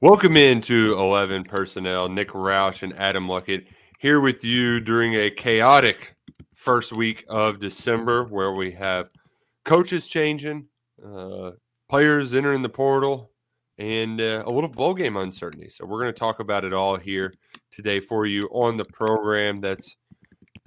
Welcome into 11 personnel. Nick Roush and Adam Luckett here with you during a chaotic first week of December where we have coaches changing, uh, players entering the portal, and uh, a little bowl game uncertainty. So we're going to talk about it all here today for you on the program that's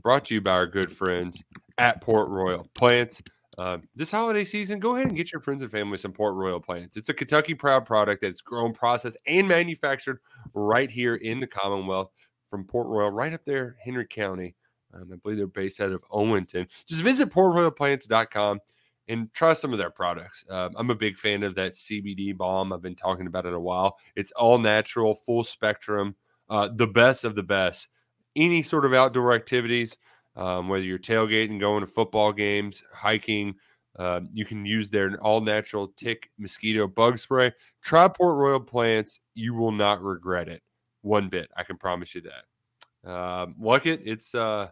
brought to you by our good friends at Port Royal Plants. Uh, this holiday season, go ahead and get your friends and family some Port Royal plants. It's a Kentucky proud product that's grown, processed, and manufactured right here in the Commonwealth from Port Royal, right up there, Henry County. Um, I believe they're based out of Owenton. Just visit portroyalplants.com and try some of their products. Um, I'm a big fan of that CBD balm. I've been talking about it a while. It's all natural, full spectrum, uh, the best of the best. Any sort of outdoor activities, um, whether you're tailgating, going to football games, hiking, uh, you can use their all natural tick mosquito bug spray. Try Port Royal plants. You will not regret it one bit. I can promise you that. Um, it. It's uh,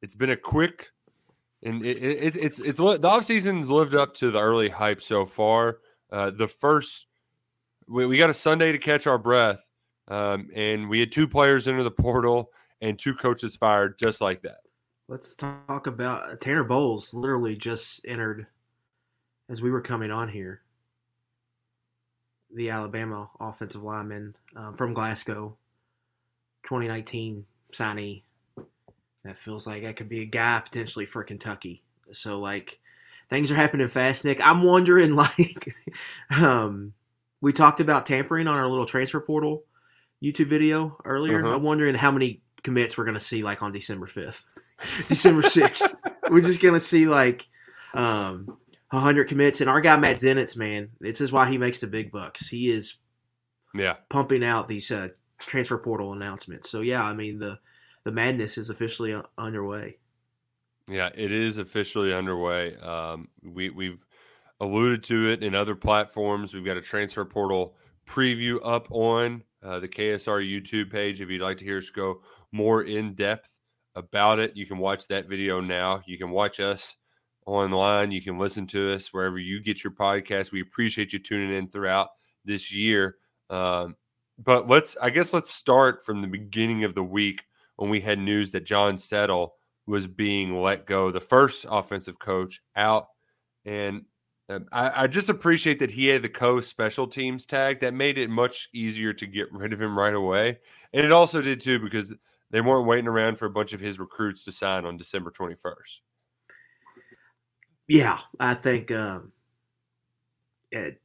it's been a quick and it, it, it's it's the off season's lived up to the early hype so far. Uh, the first we, we got a Sunday to catch our breath, um, and we had two players enter the portal and two coaches fired just like that. Let's talk about Tanner Bowles. Literally just entered as we were coming on here. The Alabama offensive lineman um, from Glasgow, 2019 signee that feels like that could be a guy potentially for Kentucky. So like things are happening fast, Nick. I'm wondering like um we talked about tampering on our little transfer portal YouTube video earlier. Uh-huh. I'm wondering how many commits we're gonna see like on December 5th, December 6th. we're just gonna see like um 100 commits, and our guy Matt Zenitz, man, this is why he makes the big bucks. He is, yeah, pumping out these uh, transfer portal announcements. So yeah, I mean the the madness is officially underway. Yeah, it is officially underway. Um, we we've alluded to it in other platforms. We've got a transfer portal preview up on uh, the KSR YouTube page. If you'd like to hear us go more in depth about it, you can watch that video now. You can watch us online. You can listen to us wherever you get your podcast. We appreciate you tuning in throughout this year. Um, but let's, I guess, let's start from the beginning of the week when we had news that John Settle was being let go, the first offensive coach out. And um, I, I, just appreciate that he had the co special teams tag that made it much easier to get rid of him right away. And it also did too because they weren't waiting around for a bunch of his recruits to sign on December 21st. Yeah, I think um, it,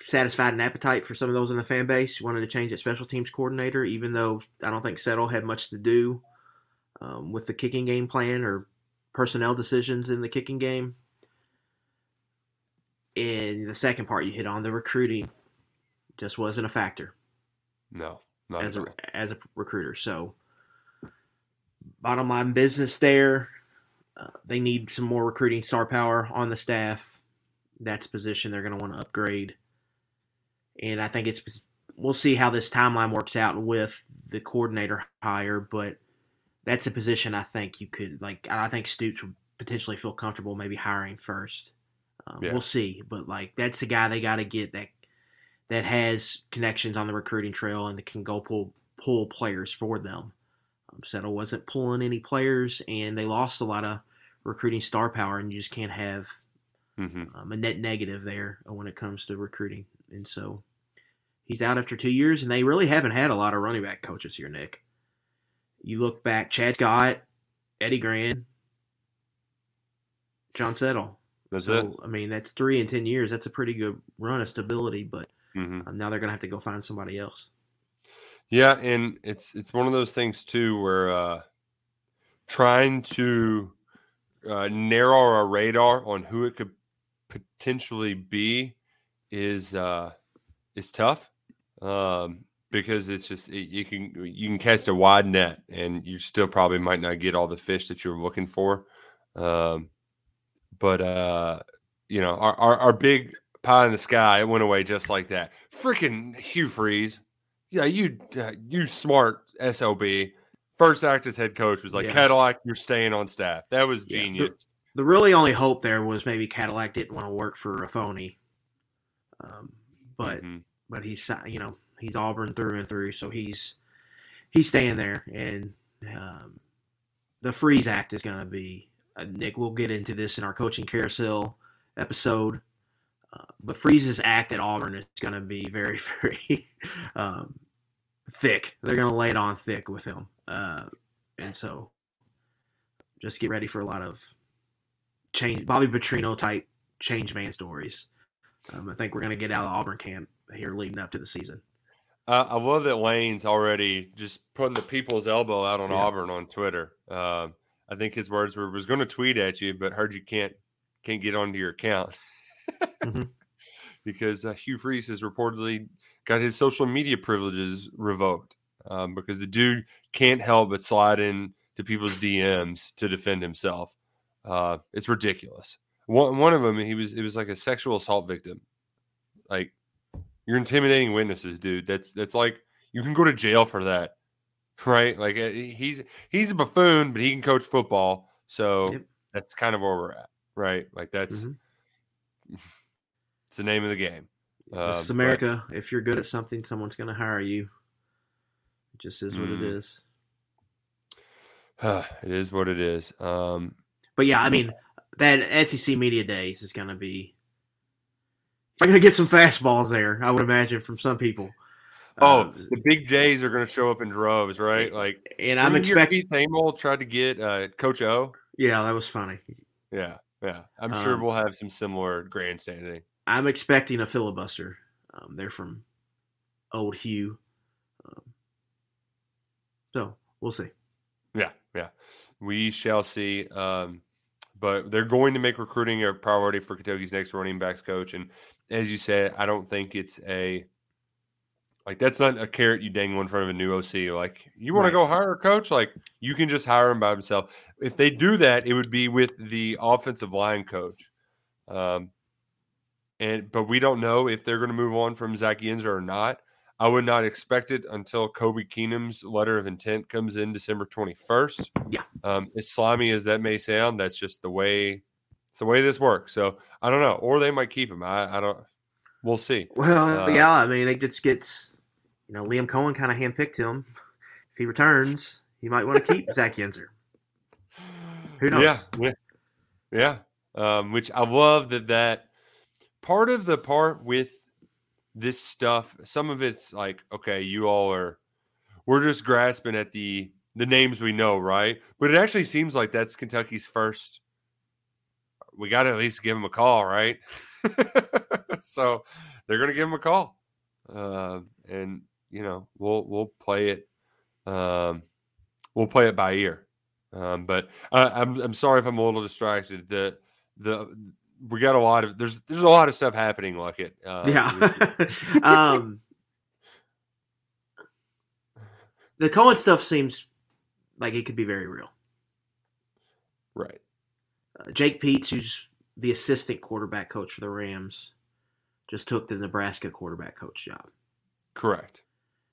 satisfied an appetite for some of those in the fan base. Wanted to change at special teams coordinator, even though I don't think Settle had much to do um, with the kicking game plan or personnel decisions in the kicking game. And the second part you hit on, the recruiting just wasn't a factor. No, not as a as a recruiter. So, bottom line business there. Uh, they need some more recruiting star power on the staff. That's a position they're going to want to upgrade and I think it's we'll see how this timeline works out with the coordinator hire, but that's a position I think you could like. I think Stoops would potentially feel comfortable maybe hiring first. Um, yeah. We'll see, but like that's the guy they got to get that that has connections on the recruiting trail and that can go pull pull players for them. Um, Settle wasn't pulling any players, and they lost a lot of recruiting star power, and you just can't have mm-hmm. um, a net negative there when it comes to recruiting. And so he's out after two years, and they really haven't had a lot of running back coaches here, Nick. You look back, Chad Scott, Eddie Gran, John Settle. That's so, it. I mean, that's three in ten years. That's a pretty good run of stability, but mm-hmm. um, now they're going to have to go find somebody else. Yeah, and it's it's one of those things too where uh, trying to uh, narrow our radar on who it could potentially be is uh, is tough um, because it's just it, you can you can cast a wide net and you still probably might not get all the fish that you're looking for. Um, but uh, you know, our, our, our big pie in the sky it went away just like that. Freaking Hugh Freeze, yeah, you uh, you smart sob. First act as head coach was like Yeah. Cadillac, you're staying on staff. That was Yeah. genius. The really only hope there was maybe Cadillac didn't want to work for a phony. Um, but Mhm. but he's you know he's Auburn through and through, so he's he's staying there. And um, the Freeze Act is going to be uh, Nick. We'll get into this in our coaching carousel episode. Uh, but Freeze's act at Auburn is going to be very very um, thick. They're going to lay it on thick with him, uh, and so just get ready for a lot of change Bobby Petrino type change man stories. Um, I think we're going to get out of Auburn camp here leading up to the season. Uh, I love that Lane's already just putting the people's elbow out on Yeah. Auburn on Twitter. Um, I think his words were was going to tweet at you, but heard you can't can't get onto your account Mhm. because uh, Hugh Freeze has reportedly got his social media privileges revoked um, because the dude can't help but slide in to people's DMs to defend himself. Uh, it's ridiculous. One one of them, he was it was like a sexual assault victim. Like you're intimidating witnesses, dude. That's that's like you can go to jail for that, right? Like uh, he's he's a buffoon, but he can coach football, so Yep. that's kind of where we're at, right? Like that's Mhm. It's the name of the game. Uh, this is but- America. If you're good at something, someone's going to hire you. It just is what it Mhm. is. it is what it is. Um, But yeah, I mean, that SEC media days is going to be. We're going to get some fastballs there, I would imagine, from some people. oh, Uh, the big J's are going to show up in droves, right? Like and I'm expecting. Keith Thamel tried to get uh, Coach O. Yeah, that was funny. Yeah, yeah. I'm sure Um, we'll have some similar grandstanding. I'm expecting a filibuster. Um, they're from old Hugh. Um, so we'll see. Yeah, yeah. We shall see. Um, but they're going to make recruiting a priority for Kentucky's next running backs coach. And as you said, I don't think it's a like that's not a carrot you dangle in front of a new OC. Like you want Right. to go hire a coach, like you can just hire him by himself. If they do that, it would be with the offensive line coach. Um, and but we don't know if they're going to move on from Zach Yenser or not. I would not expect it until Kobe Keenum's letter of intent comes in December 21st. Yeah. Um, as slimy as that may sound, that's just the way it's the way this works. So I don't know. Or they might keep him. I, I don't we'll see. Well, Uh, yeah, I mean, it just gets, you know, Liam Coen kind of handpicked him. If he returns, he might want to keep Zach Yenser. Who knows? Yeah. Yeah. yeah. Um, which I love that that part of the part with this stuff, some of it's like, okay, you all are we're just grasping at the the names we know, right? But it actually seems like that's Kentucky's first we got to at least give him a call, right? so they're going to give him a call, uh, and you know we'll we'll play it, um, we'll play it by ear. Um, but I, I'm I'm sorry if I'm a little distracted. The the we got a lot of there's there's a lot of stuff happening like it. Uh, Yeah. um, the Coen stuff seems like it could be very real. right. Uh, Jake Peetz, who's the assistant quarterback coach for the Rams, just took the Nebraska quarterback coach job. Correct.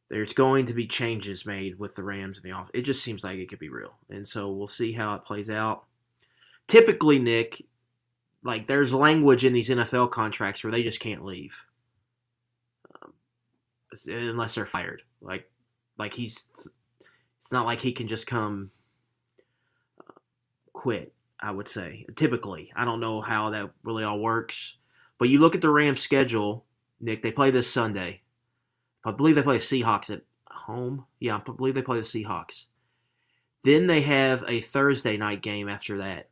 There's going to be changes made with the Rams in the office. It just seems like it could be real, and so we'll see how it plays out. Typically, Nick, like there's language in these NFL contracts where they just can't leave um, unless they're fired. Like, like he's, it's not like he can just come uh, quit. I would say typically. I don't know how that really all works, but you look at the Rams' schedule, Nick. They play this Sunday. I believe they play the Seahawks at home. Yeah, I believe they play the Seahawks. Then they have a Thursday night game after that.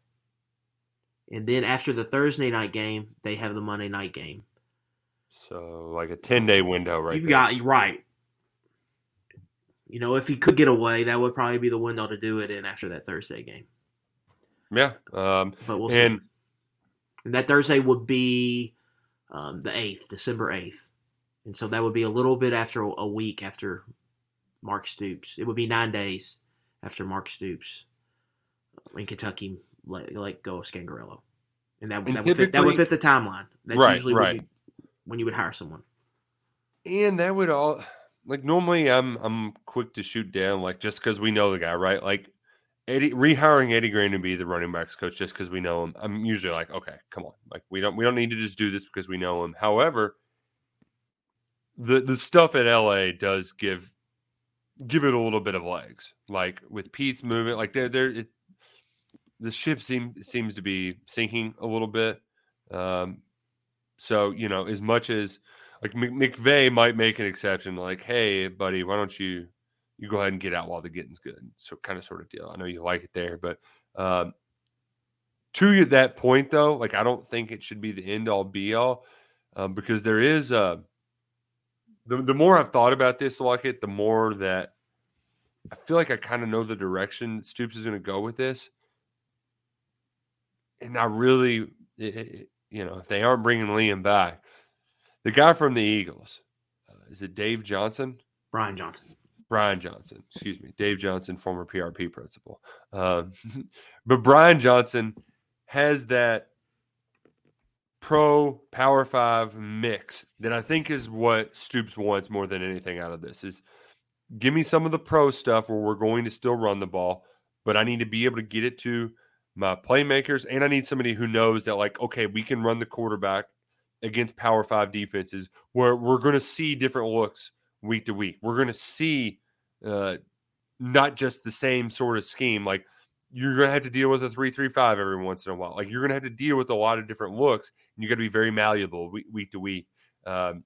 And then after the Thursday night game, they have the Monday night game. So like a ten day window, right? There. got right. You know, if he could get away, that would probably be the window to do it in after that Thursday game. Yeah. Um, but we'll and see. And that Thursday would be um, the eighth, December eighth, and so that would be a little bit after a week after Mark Stoops. It would be nine days after Mark Stoops in Kentucky let, let go of Scangarello, and that, And that, would fit, that would fit the timeline. That's Right, usually right. When, you, when you would hire someone. and that would all like normally I'm I'm quick to shoot down like just because we know the guy, right? Like Eddie rehiring Eddie Gran to be the running backs coach just because we know him. I'm usually like, okay, come on, like we don't we don't need to just do this because we know him. However, the the stuff at LA does give give it a little bit of legs. Like with Pete's movement, like they're they're it, the ship seems seems to be sinking a little bit. Um, so you know, as much as like McVay might make an exception, like, hey, buddy, why don't you you go ahead and get out while the getting's good? So kind of sort of deal. I know you like it there, but um, to that point though, like I don't think it should be the end all be all um, because there is uh, the the more I've thought about this, like it, the more that I feel like I kind of know the direction Stoops is going to go with this, and I really, it- it- you know, if they aren't bringing Liam back, the guy from the Eagles, uh, is it Dave Johnson? Brian Johnson. Brian Johnson, excuse me, Dave Johnson, former PRP principal. Um, but Brian Johnson has that pro Power Five mix that I think is what Stoops wants more than anything out of this. Is give me some of the pro stuff where we're going to still run the ball, but I need to be able to get it to my playmakers, and I need somebody who knows that like, okay, we can run the quarterback against Power Five defenses where we're going to see different looks week to week. We're going to see uh, not just the same sort of scheme. Like you're going to have to deal with a three-three-five every once in a while. Like you're going to have to deal with a lot of different looks, and you got to be very malleable week, week to week. Um,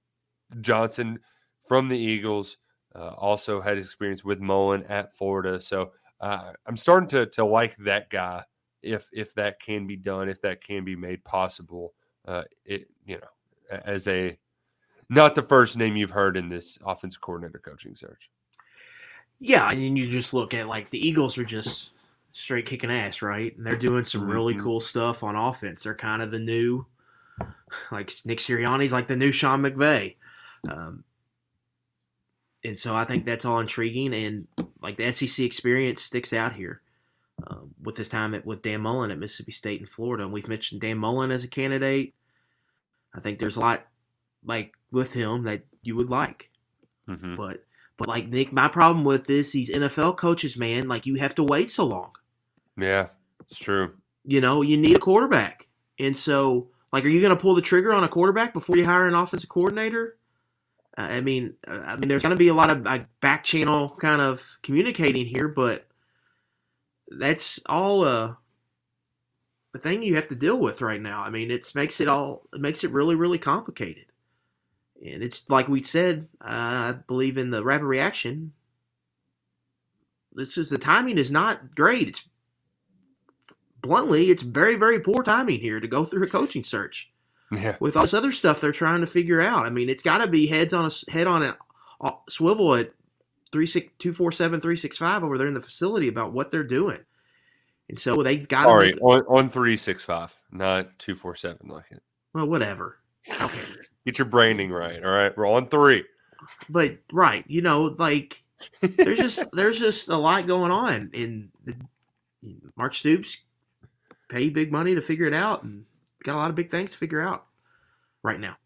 Johnson from the Eagles uh, also had experience with Mullen at Florida, so uh, I'm starting to to like that guy. If if that can be done, if that can be made possible, uh, it you know as a not the first name you've heard in this offensive coordinator coaching search. Yeah, and then you just look at like the Eagles are just straight kicking ass, right? And they're doing some really Mhm. cool stuff on offense. They're kind of the new, like Nick Sirianni's like the new Sean McVay. Um, and so I think that's all intriguing, and like the SEC experience sticks out here um, with his time at, with Dan Mullen at Mississippi State and Florida. And we've mentioned Dan Mullen as a candidate. I think there's a lot like with him that you would like. Mhm. But but like Nick, my problem with this, these NFL coaches, man, like you have to wait so long. Yeah, it's true. You know, you need a quarterback, and so like, are you going to pull the trigger on a quarterback before you hire an offensive coordinator? Uh, I mean, I mean, there's going to be a lot of like back channel kind of communicating here, but that's all uh, the thing you have to deal with right now. I mean, it makes it all it makes it really really complicated, and it's like we said. Uh, I believe in the rapid reaction. This is the timing is not great. It's bluntly, it's very very poor timing here to go through a coaching search Yeah, with all this other stuff they're trying to figure out. I mean, it's got to be heads on a head on a uh, swivel at three six two four seven three six five over there in the facility about what they're doing, and so they've got to sorry, make, on on three six five, not two four seven. Like it. well, whatever. Okay, Get your branding right. All right, we're on three. but right, you know, like there's just there's just a lot going on, and the, Mark Stoops pay big money to figure it out, and got a lot of big things to figure out right now.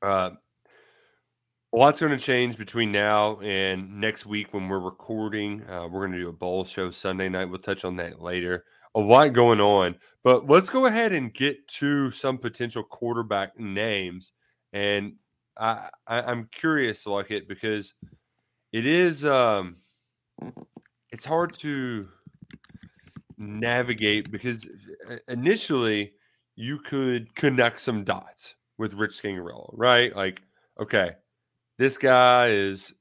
Uh, a lot's going to change between now and next week when we're recording. Uh, we're going to do a bowl show Sunday night. We'll touch on that later. A lot going on, but let's go ahead and get to some potential quarterback names. And I, I I'm curious, like it because it is um, it's hard to navigate because uh, initially you could connect some dots with Rich Scangarello, right? Like, okay, this guy is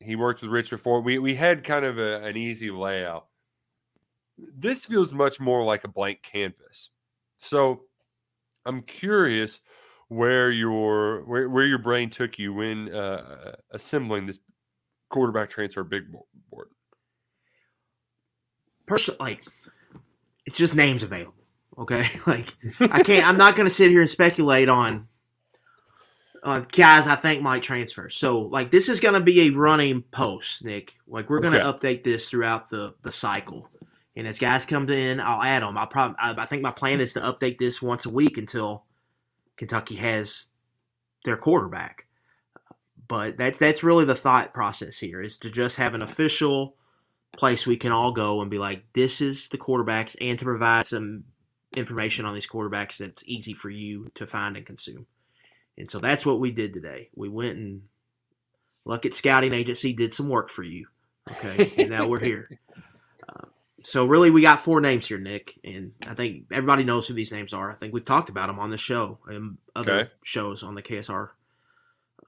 he worked with Rich before. We we had kind of a, an easy layout. This feels much more like a blank canvas. So I'm curious where your where, where your brain took you when uh, assembling this quarterback transfer big board. person like it's just names available. Okay, like I can't. I'm not going to sit here and speculate on on guys I think might transfer. So like this is going to be a running post, Nick. Like we're going to Okay. update this throughout the the cycle. And as guys come in, I'll add them. I'll probably. I, I think my plan is to update this once a week until Kentucky has their quarterback. But that's that's really the thought process here is to just have an official place we can all go and be like, this is the quarterbacks, and to provide some information on these quarterbacks that's easy for you to find and consume. And so that's what we did today. We went and Luckett Scouting Agency did some work for you. Okay, and now we're here. So really, we got four names here, Nick, and I think everybody knows who these names are. I think we've talked about them on the show and other Okay. shows on the KSR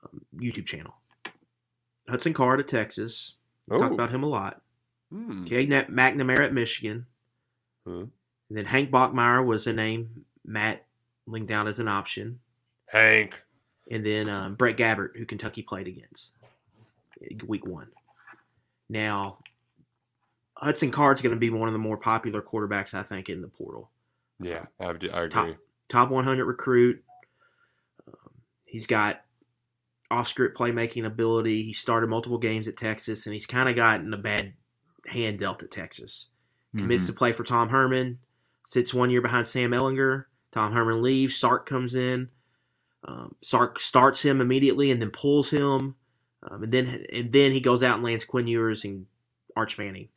um, YouTube channel. Hudson Card of Texas. We Talked Oh. about him a lot. Hmm. Okay, Nat- McNamara at Michigan. Hmm. And then Hank Bachmeier was a name Matt linked down as an option. Hank. And then um, Brett Gabbert, who Kentucky played against week one. Now, Hudson Card's going to be one of the more popular quarterbacks, I think, in the portal. Yeah, I, I Top, agree. top 100 recruit. Um, he's got off script playmaking ability. He started multiple games at Texas, and he's kind of gotten a bad hand dealt at Texas. Commits Mhm. to play for Tom Herman, sits one year behind Sam Ehlinger. Tom Herman leaves. Sark comes in. Um, Sark starts him immediately and then pulls him, um, and then and then he goes out and lands Quinn Ewers and Arch Manning.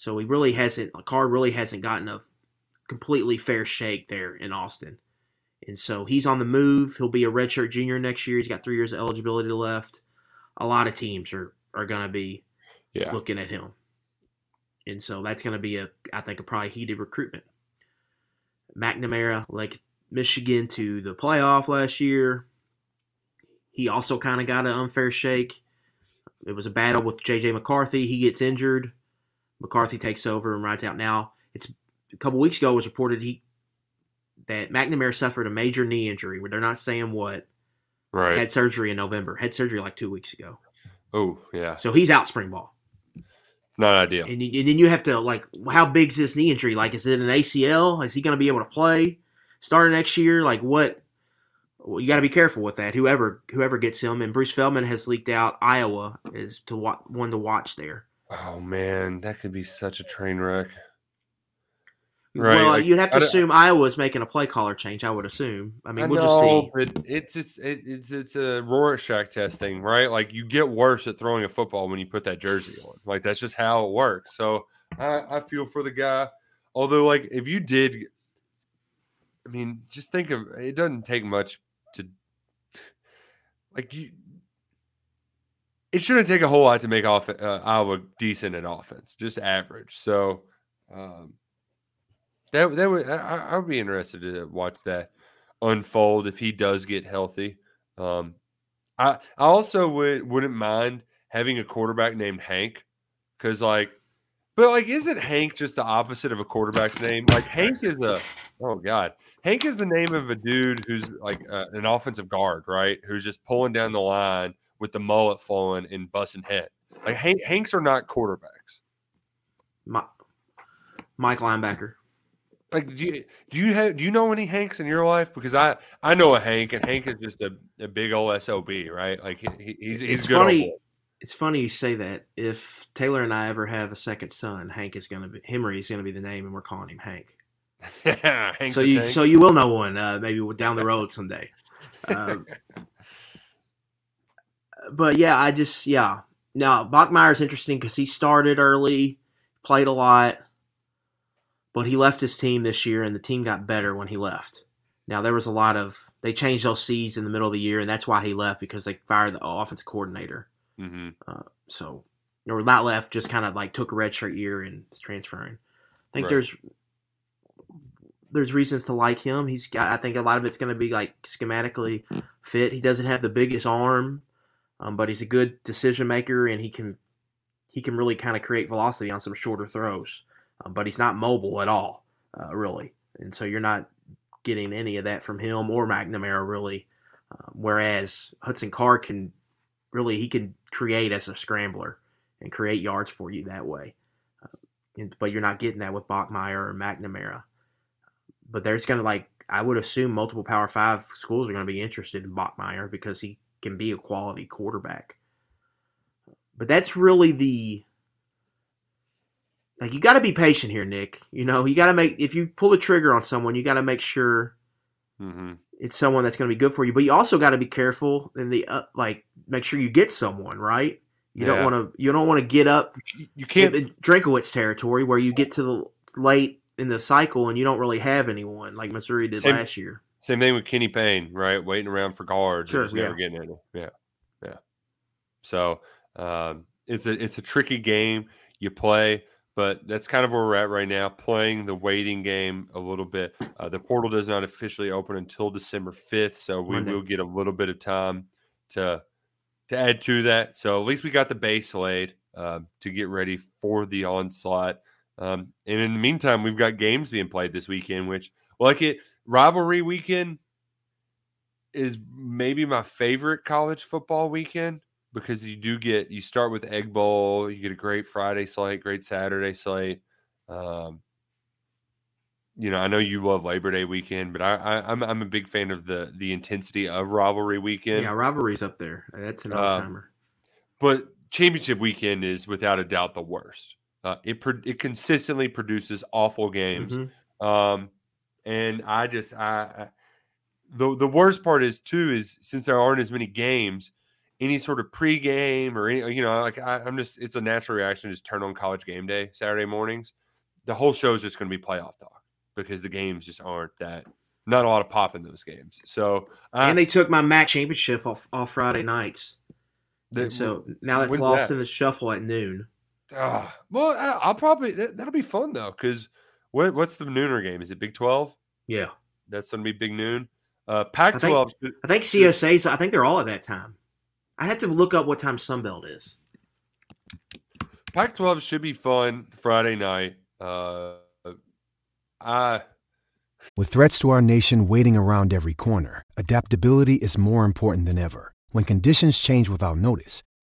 So he really hasn't. Card really hasn't gotten a completely fair shake there in Austin, and so he's on the move. He'll be a redshirt junior next year. He's got three years of eligibility left. A lot of teams are are going to be Yeah. looking at him. And so that's going to be a, I think, a probably heated recruitment. McNamara, like Michigan to the playoff last year. He also kind of got an unfair shake. It was a battle with J.J. McCarthy. He gets injured. McCarthy takes over and rides out. Now, it's a couple weeks ago it was reported he that McNamara suffered a major knee injury. Where they're not saying what. Right. Had surgery in November. Had surgery like two weeks ago. oh, yeah. So he's out spring ball. Not ideal. And, you- and then you have to like, how big's this knee injury? Like, is it an ACL? Is he going to be able to play starting next year? Like, what? Well, you got to be careful with that. Whoever whoever gets him, and Bruce Feldman has leaked out Iowa is to wa- one to watch there. Oh man, that could be such a train wreck. Right, well, like, you'd have to assume I don't- assume Iowa's making a play caller change. I would assume. I mean, I we'll know, just see. but it's just it, it's it's a Rorschach test thing, right? Like you get worse at throwing a football when you put that jersey on. Like that's just how it works. So I, I feel for the guy. Although, like if you did, I mean, just think of it. Doesn't take much to like you. It shouldn't take a whole lot to make off uh, Iowa decent at offense, just average. So um, that that would I, I would be interested to watch that unfold if he does get healthy. Um, I I also would wouldn't mind having a quarterback named Hank because like, but like, isn't Hank just the opposite of a quarterback's name? Like Hank is a oh god, Hank is the name of a dude who's like uh, an offensive guard, right? Who's just pulling down the line with the mullet falling and busting head. Like Hank, Hanks are not quarterbacks. Mi- Mike linebacker. Like, do you do you have do you know any Hanks in your life? Because I I know a Hank, and Hank is just a, a big old sob, right? Like he, he- he's he's It's good. funny. It's funny you say that. If Taylor and I ever have a second son, Hank is going to be Henry is going to be the name, and we're calling him Hank. Hank so you Tank. so you will know one uh, maybe down the road someday. Um, but yeah, I just yeah. Now Bachmeier is interesting because he started early, played a lot, but he left his team this year, and the team got better when he left. Now there was a lot of they changed those C's in the middle of the year, and that's why he left because they fired the offensive coordinator. Mhm. So or not left, just kind of like took a redshirt year and is transferring. I think Right. there's there's reasons to like him. He's got. I think a lot of it's going to be like schematically fit. He doesn't have the biggest arm, um, but he's a good decision maker, and he can he can really kind of create velocity on some shorter throws. Um, but he's not mobile at all, uh, really, and so you're not getting any of that from him or McNamara really. Um, whereas Hudson Card can really he can create as a scrambler and create yards for you that way. Uh, and, but you're not getting that with Bachmeier or McNamara. But there's going to like I would assume multiple Power Five schools are going to be interested in Bachmeier because he can be a quality quarterback. But that's really the like you got to be patient here, Nick. You know, you got to make if you pull the trigger on someone, you got to make sure Mm-hmm. it's someone that's going to be good for you. But you also got to be careful and the uh, like make sure you get someone right. You Yeah. don't want to you don't want to get up You, can't. the Drinkwitz territory where you get to the late in the cycle and you don't really have anyone like Missouri did Same- last year. Same thing with Kenny Payne, right? Waiting around for guards, Sure, just never yeah. getting any. Yeah, yeah. So um, it's a it's a tricky game you play, but that's kind of where we're at right now. Playing the waiting game a little bit. Uh, the portal does not officially open until December fifth, so we Monday. will get a little bit of time to to add to that. So at least we got the base laid uh, to get ready for the onslaught. Um, and in the meantime, we've got games being played this weekend, which like it rivalry weekend is maybe my favorite college football weekend because you do get you start with Egg Bowl, you get a great Friday slate, great Saturday slate. Um, you know, I know you love Labor Day weekend, but I, I I'm I'm a big fan of the the intensity of rivalry weekend. Yeah, rivalry's up there. That's an all timer. but championship weekend is without a doubt the worst. Uh, it pro- it consistently produces awful games. Mhm. Um, and I just I, I the the worst part is too is since there aren't as many games, any sort of pregame or any you know like I, I'm just it's a natural reaction to just turn on college game day Saturday mornings. The whole show is just going to be playoff talk because the games just aren't that not a lot of pop in those games. So I, and they took my MAC championship off, off Friday nights. the- And so now that's lost that? in the shuffle at noon. Ah, well, I'll probably that, that'll be fun though because what what's the nooner game? Is it Big Twelve? Yeah. That's going to be big noon. Uh, Pac think- twelve. I think CSA's, I think they're all at that time. I have to look up what time Sunbelt is. Pac twelve should be fun Friday night. Uh, I With threats to our nation waiting around every corner, adaptability is more important than ever. When conditions change without notice,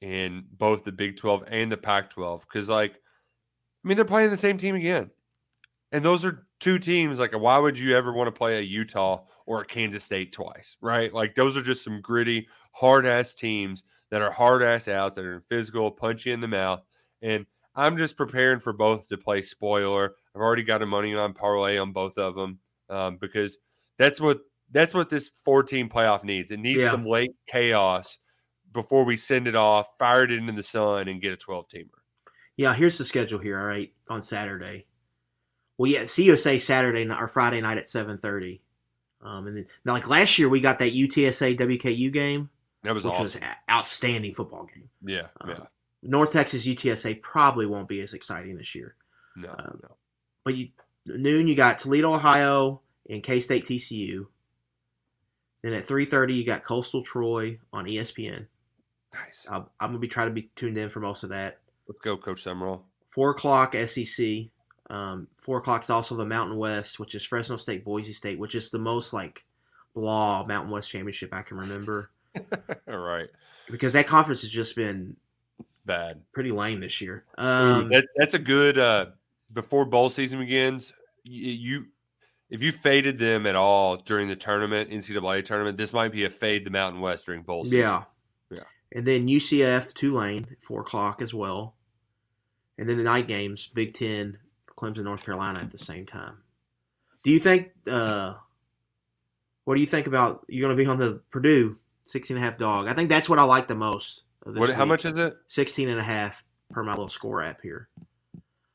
in both the Big 12 and the Pac 12 because, like, I mean, they're playing the same team again. And those are two teams. Like, why would you ever want to play a Utah or a Kansas State twice, right? Like, those are just some gritty, hard ass teams that are hard ass outs that are physical, punch you in the mouth. And I'm just preparing for both to play spoiler. I've already got a money on parlay on both of them um, because that's what that's what this four team playoff needs. It needs Yeah. some late chaos before we send it off, fire it into the sun, and get a 12 teamer. Yeah, here's the schedule here. All right, on Saturday. Well, yeah, CUSA Saturday night or Friday night at seven thirty. Um, and then now, like last year, we got that UTSA WKU game, That was which awesome. was an outstanding football game. yeah, um, yeah. North Texas UTSA probably won't be as exciting this year. No, um, no. But you noon, you got Toledo, Ohio, and K State TCU. Then at three thirty, you got Coastal Troy on ESPN. Nice. I'll, I'm gonna be trying to be tuned in for most of that. Let's go, Coach Sumrall. Four o'clock SEC. Um, four o'clock is also the Mountain West, which is Fresno State, Boise State, which is the most like blah Mountain West championship I can remember All right. because that conference has just been Bad. pretty lame this year. Um, that, that's a good uh before bowl season begins. You, you if you faded them at all during the tournament, NCAA tournament, this might be a fade the Mountain West during bowl season. yeah, Yeah. And then UCF Tulane four o'clock as well, and then the night games Big Ten Clemson North Carolina at the same time. Do you think? Uh, what do you think about you're going to be on the Purdue 16 and a half dog? I think that's what I like the most. of this What, how much is it? 16 and a half per my little score app here.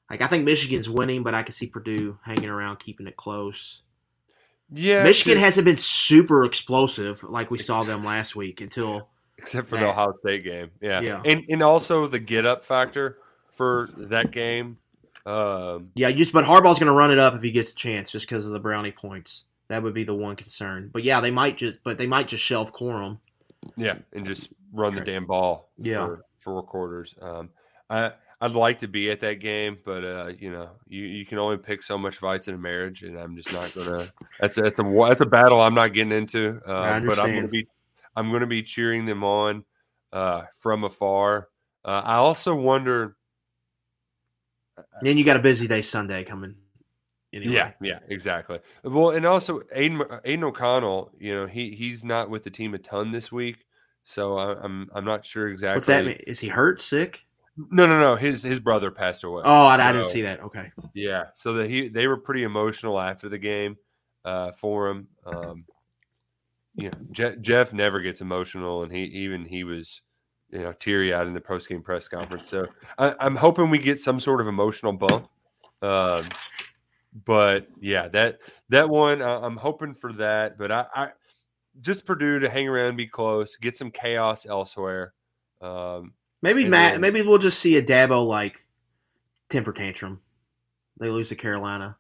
Like I think Michigan's winning, but I can see Purdue hanging around, keeping it close. Yeah, Michigan hasn't been super explosive like we saw them last week until except for the. Ohio State game. Yeah. Yeah. And and also the get up factor for that game Um, Yeah, just but Harbaugh's going to run it up if he gets a chance, just because of the brownie points. That would be the one concern. But yeah, they might just, but they might just shelve Corum. yeah, and just run the damn ball. Yeah. for four quarters. Um, I I'd like to be at that game, but uh, you know, you, you can only pick so much fights in a marriage, and I'm just not gonna. That's a, that's a that's a battle I'm not getting into. Uh, but I'm gonna be I'm gonna be cheering them on uh, from afar. Uh, I also wonder. And then you got a busy day Sunday coming. Anyway. Yeah, yeah, exactly. Well, and also Aidan, Aidan O'Connell, you know, he he's not with the team a ton this week, so I, I'm I'm not sure exactly. What's that mean? Is he hurt, sick? No, no, no. His his brother passed away. Oh, I, I didn't see that. Okay. Yeah, so that he they were pretty emotional after the game uh, for him. Um, you know, Je- Jeff never gets emotional, and he even he was you know teary eyed in the post game press conference. So I, I'm hoping we get some sort of emotional bump. Um, but yeah, that that one I, I'm hoping for that. But I, I just Purdue to hang around, be close, get some chaos elsewhere. Um, Maybe Matt. then- Maybe we'll just see a Dabo like temper tantrum. They lose to Carolina.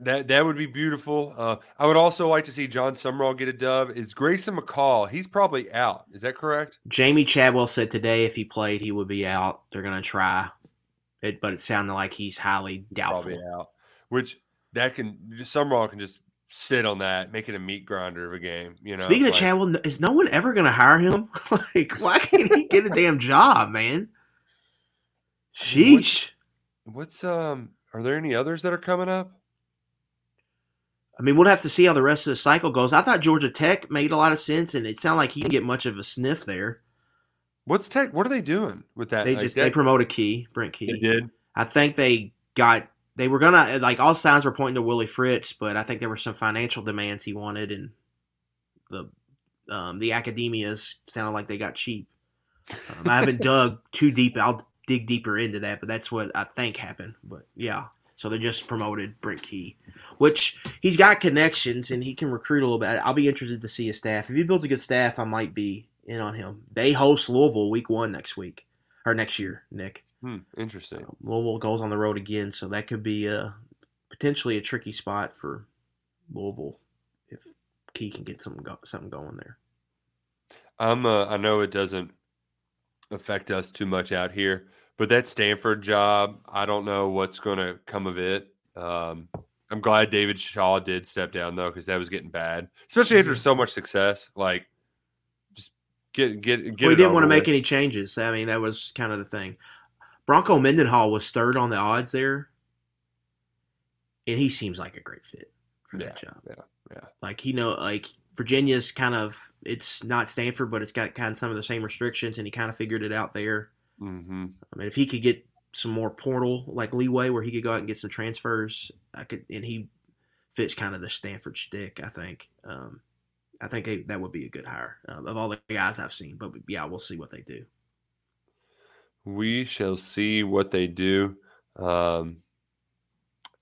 That that would be beautiful. Uh, I would also like to see Jon Sumrall get a dub. Is Grayson McCall? He's probably out. Is that correct? Jamey Chadwell said today if he played, he would be out. They're gonna try it, but it sounded like he's highly doubtful. Probably out. Which that can Sumrall can just sit on that, make it a meat grinder of a game. You know. Speaking of Chadwell, is no one ever gonna hire him? like, why can't he get a damn job, man? Sheesh. what's um? Are there any others that are coming up? I mean, we'll have to see how the rest of the cycle goes. I thought Georgia Tech made a lot of sense, and it sounded like he didn't get much of a sniff there. What's Tech? What are they doing with that? They Like, just they promoted Key, Brent Key. they did. I think they got they were gonna like all signs were pointing to Willie Fritz, but I think there were some financial demands he wanted, and the um, the academias sounded like they got cheap. Um, I haven't dug too deep. I'll dig deeper into that, but that's what I think happened. But yeah, so they just promoted Brent Key, which he's got connections and he can recruit a little bit. I'll be interested to see his staff. If he builds a good staff, I might be in on him. They host Louisville week one next week or next year, Nick. Hmm, interesting. Louisville goes on the road again, so that could be a potentially a tricky spot for Louisville if Key can get some go, something going there. I'm. Uh, I know it doesn't affect us too much out here, but that Stanford job, I don't know what's going to come of it. Um, I'm glad David Shaw did step down though, because that was getting bad, especially after so much success. Like, just get get get. it didn't want to make with. any changes. I mean, that was kind of the thing. Bronco Mendenhall was third on the odds there, and he seems like a great fit for that job. yeah, yeah. Like you know, like Virginia's kind of it's not Stanford, but it's got kind of some of the same restrictions, and he kind of figured it out there. Mm-hmm. I mean, if he could get some more portal like leeway where he could go out and get some transfers, I could, and he fits kind of the Stanford stick. I think. Um, I think that would be a good hire um, of all the guys I've seen. But yeah, we'll see what they do. We shall see what they do. Um,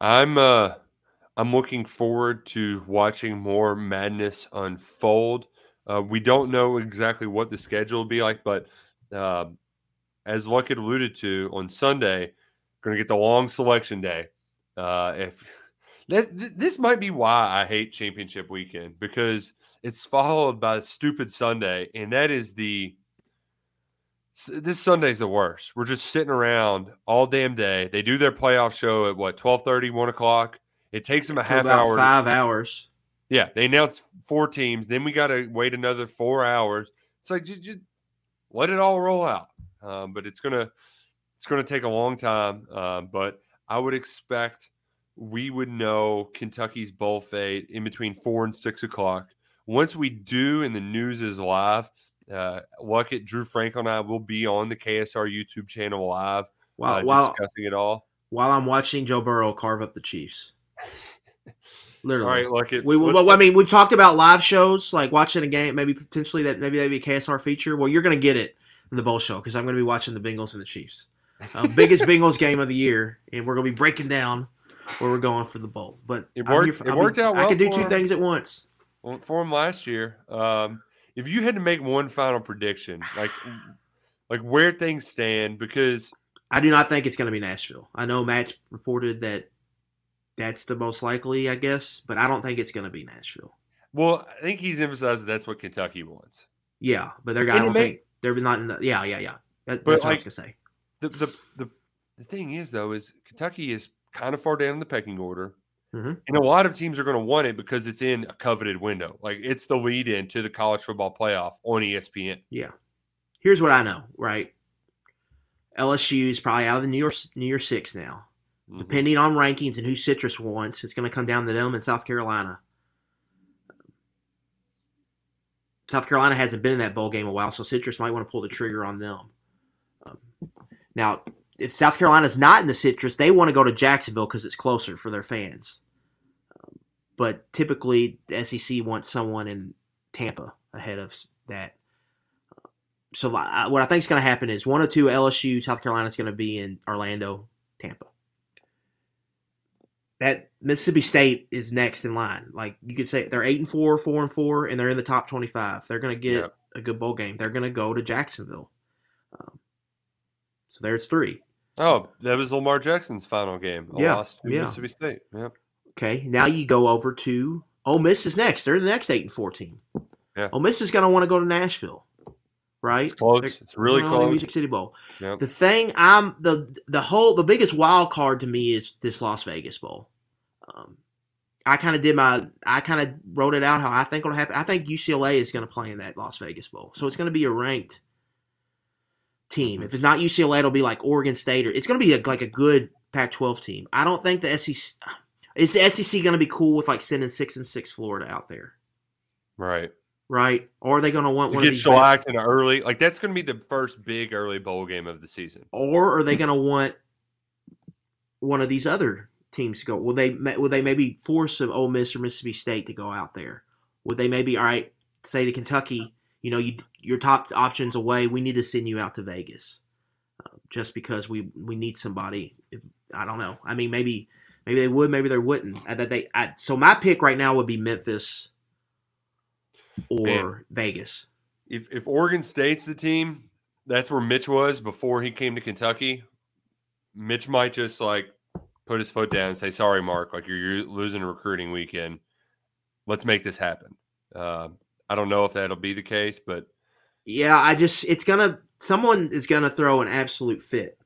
I'm uh, I'm looking forward to watching more madness unfold. Uh, we don't know exactly what the schedule will be like, but um as Luckett alluded to on Sunday, going to get the long selection day. Uh, if that, th- this might be why I hate championship weekend because it's followed by a stupid Sunday, and that is the this Sunday's the worst. We're just sitting around all damn day. They do their playoff show at what 12:30, 1 o'clock. It takes them a half hour. five hours. yeah, they announce four teams. Then we got to wait another four hours. It's like just, just let it all roll out. Um, but it's gonna it's gonna take a long time. Um, but I would expect we would know Kentucky's bowl fate in between four and six o'clock. Once we do, and the news is live, uh, Luckett, Drew Franklin, and I will be on the KSR YouTube channel live, While uh, while discussing it all. while I'm watching Joe Burrow carve up the Chiefs. Literally. right, Luckett. We, well, I mean, we've talked about live shows, like watching a game, maybe potentially that maybe that'd be a KSR feature. Well, you're going to get it the bowl show because I'm going to be watching the Bengals and the Chiefs, um, biggest Bengals game of the year, and we're going to be breaking down where we're going for the bowl. But It worked- for- it I'll be- worked out I well can do two him. things at once. Well, for him last year. Um, if you had to make one final prediction, like like where things stand, because I do not think it's going to be Nashville. I know Matt's reported that that's the most likely, I guess, but I don't think it's going to be Nashville. Well, I think he's emphasized that that's what Kentucky wants. Yeah, but they're. I don't think they're not in the. Yeah, yeah, yeah. That, that's like, what I was gonna say. The, the the the thing is though is Kentucky is kind of far down in the pecking order. Mm-hmm. And a lot of teams are going to want it because it's in a coveted window. Like it's the lead in to the college football playoff on ESPN. Yeah. Here's what I know, right? LSU is probably out of the New York New Year Six now. Mm-hmm. Depending on rankings and who Citrus wants, it's going to come down to them in South Carolina. South Carolina hasn't been in that bowl game a while, so Citrus might want to pull the trigger on them. Um, now, if South Carolina's not in the Citrus, they want to go to Jacksonville because it's closer for their fans. Um, but typically, the SEC wants someone in Tampa ahead of that. So what I think is going to happen is one or two LSU, South Carolina is going to be in Orlando, Tampa. That Mississippi State is next in line. Like you could say, they're eight and four, four and four, and they're in the top twenty-five. They're going to get yep. a good bowl game. They're going to go to Jacksonville. Um, so there's three. Oh, that was Lamar Jackson's final game. A yeah, loss to yeah. Mississippi State. Yep. Okay, now you go over to Ole Miss is next. They're the next eight and fourteen. Yeah. Ole Miss is going to want to go to Nashville, right? It's close. They're, it's really close. Music City Bowl. Yep. The thing I'm the the whole the biggest wild card to me is this Las Vegas Bowl. Um, I kind of did my I kind of wrote it out how I think it'll happen. I think UCLA is going to play in that Las Vegas Bowl, so it's going to be a ranked team. If it's not UCLA, it'll be like Oregon State, or it's going to be a, like a good Pac-12 team. I don't think the SEC is the SEC going to be cool with like sending six and six Florida out there, right? Right? Or are they going to want to one get shellacked in early? Like that's going to be the first big early bowl game of the season. Or are they going to want one of these other teams to go? Will they? Will they maybe force some Ole Miss or Mississippi State to go out there? Would they maybe all right? Say to Kentucky, you know, you your top options away. We need to send you out to Vegas, uh, just because we we need somebody. I don't know. I mean, maybe maybe they would, maybe they wouldn't. That they I, so my pick right now would be Memphis or Man, Vegas. If if Oregon State's the team, that's where Mitch was before he came to Kentucky. Mitch might just like put his foot down and say, "Sorry, Mark. Like you're, you're losing a recruiting weekend. Let's make this happen." Uh, I don't know if that'll be the case, but yeah, I just it's gonna someone is gonna throw an absolute fit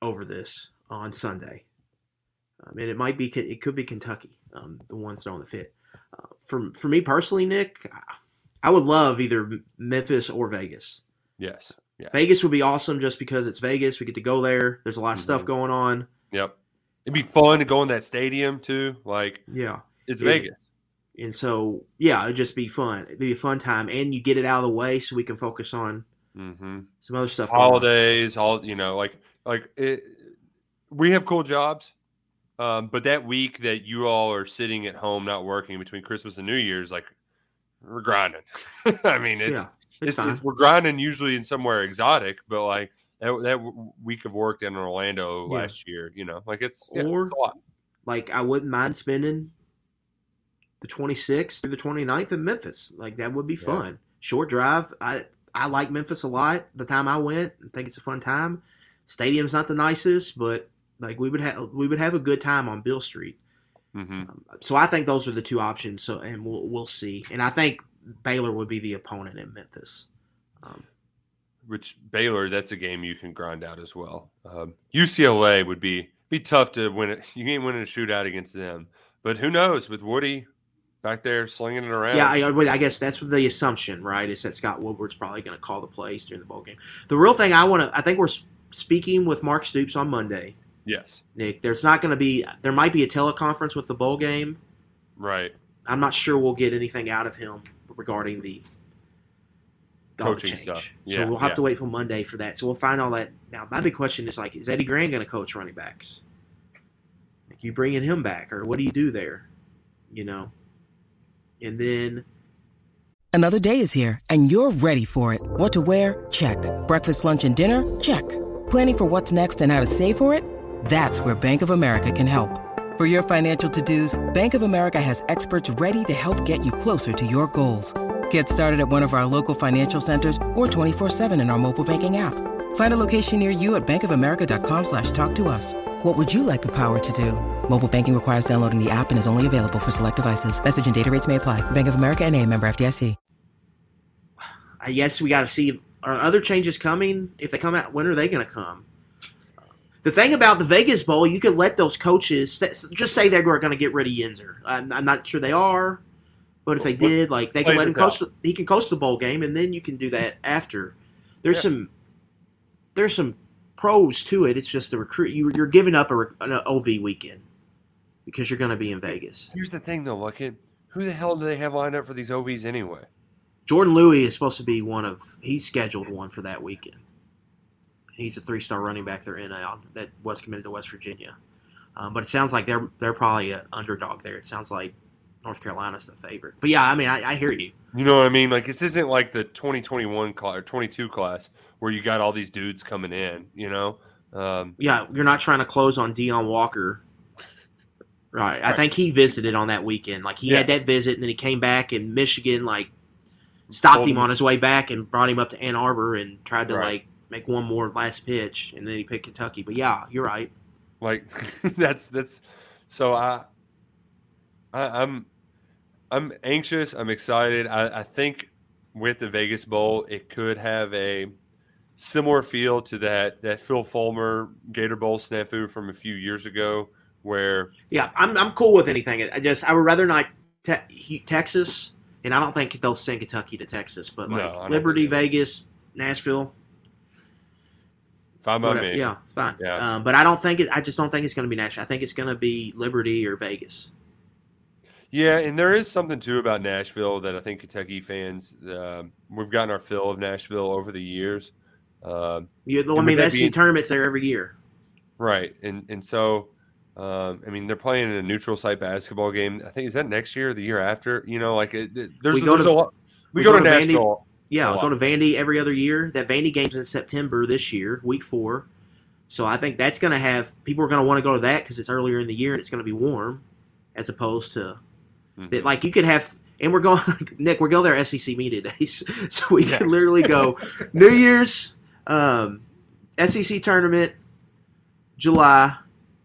over this on Sunday. I mean, it might be it could be Kentucky, um, the ones throwing the fit. Uh, for for me personally, Nick, I would love either Memphis or Vegas. Yes, yes. Vegas would be awesome just because it's Vegas. We get to go there. There's a lot of mm-hmm. stuff going on. Yep, it'd be fun to go in that stadium too. Like, yeah, it's it, Vegas. And so, yeah, it'd just be fun. It'd be a fun time, and you get it out of the way so we can focus on mm-hmm. some other stuff. Holidays, all you know, like like it, we have cool jobs, um, but that week that you all are sitting at home not working between Christmas and New Year's, like we're grinding. I mean, it's, yeah, it's, it's, it's, we're grinding usually in somewhere exotic, but like that, that week of work in Orlando yeah. last year, you know, like it's, yeah, or it's a lot. Like I wouldn't mind spending the 26th through the 29th in Memphis. Like that would be fun. Short drive. I I like Memphis a lot. The time I went, I think it's a fun time. Stadium's not the nicest, but like we would have we would have a good time on Beale Street. Mm-hmm. Um, so I think those are the two options. So and we'll we'll see. And I think Baylor would be the opponent in Memphis. Um, Which Baylor, that's a game you can grind out as well. Um, UCLA would be be tough to win it. You ain't winning a shootout against them. But who knows with Woody back there slinging it around. Yeah, I, I, guess that's the assumption, right? Is that Scott Woodward's probably going to call the plays during the bowl game. The real thing I want to, I think we're speaking with Mark Stoops on Monday. Yes, Nick. There's not going to be, there might be a teleconference with the bowl game. Right. I'm not sure we'll get anything out of him regarding the coaching stuff. Yeah, so we'll have yeah. to wait for Monday for that. So we'll find all that. Now, my big question is like, is Eddie Gran going to coach running backs? Like, you bringing him back, or what do you do there? You know. And then. Another day is here, and you're ready for it. What to wear? Check. Breakfast, lunch, and dinner? Check. Planning for what's next and how to save for it? That's where Bank of America can help. For your financial to dos, Bank of America has experts ready to help get you closer to your goals. Get started at one of our local financial centers or 24 7 in our mobile banking app. Find a location near you at bankofamerica.com slash talk to us. What would you like the power to do? Mobile banking requires downloading the app and is only available for select devices. Message and data rates may apply. Bank of America and a member FDIC. I guess we got to see are other changes coming. If they come out, when are they going to come? The thing about the Vegas Bowl, you could let those coaches just say they're going to get rid of Yenser. I'm, I'm not sure they are, but if they did, like they can let him coach. He can coach the bowl game, and then you can do that after. There's yeah. some there's some pros to it. It's just the recruit. You, you're giving up a, an OV weekend because you're going to be in Vegas. Here's the thing, though. Look at who the hell do they have lined up for these OVs anyway? Jordan Louis is supposed to be one of. He's scheduled one for that weekend. He's a three-star running back they're in that was committed to West Virginia. Um, but it sounds like they're they're probably an underdog there. It sounds like North Carolina's the favorite. But yeah, I mean, I, I hear you. You know what I mean? Like this isn't like the 2021 class or 22 class where you got all these dudes coming in. You know? Um, yeah, you're not trying to close on Deone Walker. Right. right. I think he visited on that weekend. Like he yeah. had that visit, and then he came back, and Michigan like stopped him on his way back and brought him up to Ann Arbor and tried to right. like make one more last pitch, and then he picked Kentucky. But yeah, you're right. Like that's that's so I, I I'm, I'm anxious. I'm excited. I, I think with the Vegas Bowl, it could have a similar feel to that that Phil Fulmer Gator Bowl snafu from a few years ago, where yeah, I'm I'm cool with anything. I just I would rather not te- Texas, and I don't think they'll send Kentucky to Texas, but like no, Liberty, Vegas, Nashville, Fine by me. Yeah, fine. Yeah. Um, but I don't think it. I just don't think it's going to be Nashville. I think it's going to be Liberty or Vegas. Yeah, and there is something too about Nashville that I think Kentucky fans uh, we've gotten our fill of Nashville over the years. Uh, yeah, I mean, SEC being, tournaments there every year. Right, and and so um, I mean, they're playing in a neutral site basketball game. I think is that next year or the year after? You know, like it, it, there's, we go there's to, a lot. We, we go, go, to, to Nashville. Yeah, go to Vandy every other year. That Vandy game's in September this year, week four. So I think that's going to have people are going to want to go to that because it's earlier in the year and it's going to be warm, as opposed to mm-hmm. that. Like you could have, and we're going, Nick, we're going there SEC media days, so we yeah. could literally go New Year's, um, SEC tournament, July,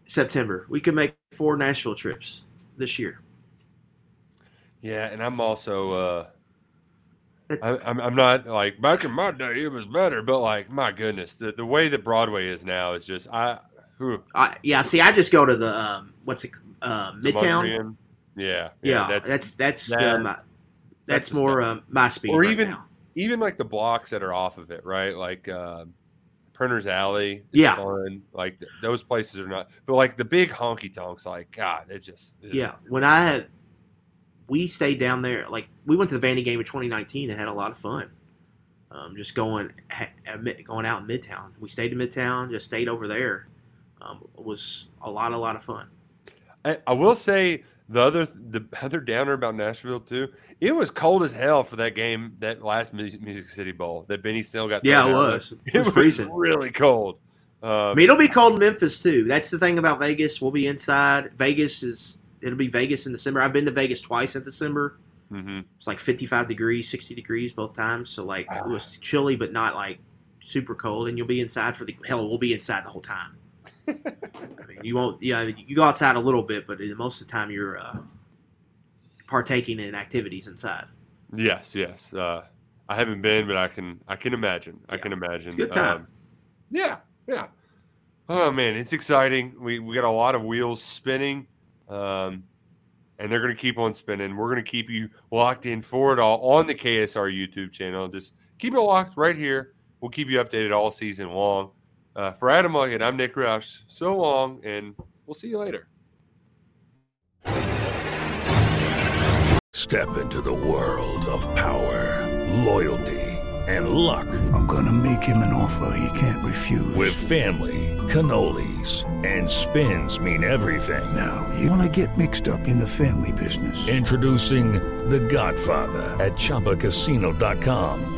September. We could make four Nashville trips this year. Yeah, and I'm also. Uh I, I'm, I'm not like back in my day it was better, but like my goodness, the, the way that Broadway is now is just I. I yeah, see, I just go to the um, what's it, uh, Midtown. Yeah, yeah, yeah, that's that's that's that, my, that's, that's more uh, my speed. Or right even now. even like the blocks that are off of it, right? Like uh, Printer's Alley. yeah, fun. Like those places are not, but like the big honky tonks, like God, it just yeah. When I had we stayed down there. Like we went to the Vandy game in 2019 and had a lot of fun. Um, just going going out in Midtown. We stayed in Midtown. Just stayed over there. Um, it was a lot, a lot of fun. I, I, will say the other the other downer about Nashville too. It was cold as hell for that game, that last Music City Bowl that Benny Snell got. Yeah, it was. It, it was freezing. really cold. Um, I mean, it'll be cold in Memphis too. That's the thing about Vegas. We'll be inside. Vegas is it'll be Vegas in December. I've been to Vegas twice in December. Mm-hmm. It's like 55 degrees, 60 degrees both times. So like it was chilly, but not like super cold. And you'll be inside for the hell. We'll be inside the whole time. I mean, you won't. Yeah, you go outside a little bit, but most of the time you're uh, partaking in activities inside. Yes, yes. Uh, I haven't been, but I can. I can imagine. I can imagine. It's good time. Um, yeah, yeah. Oh man, it's exciting. We we got a lot of wheels spinning. Um, and they're going to keep on spinning. We're going to keep you locked in for it all on the KSR YouTube channel. Just keep it locked right here. We'll keep you updated all season long. Uh, for Adam Luckett, I'm Nick Roush. So long, and we'll see you later. Step into the world of power, loyalty and luck. I'm gonna make him an offer he can't refuse. With family, cannolis, and spins mean everything. Now, you wanna get mixed up in the family business. Introducing The Godfather at ChumbaCasino.com.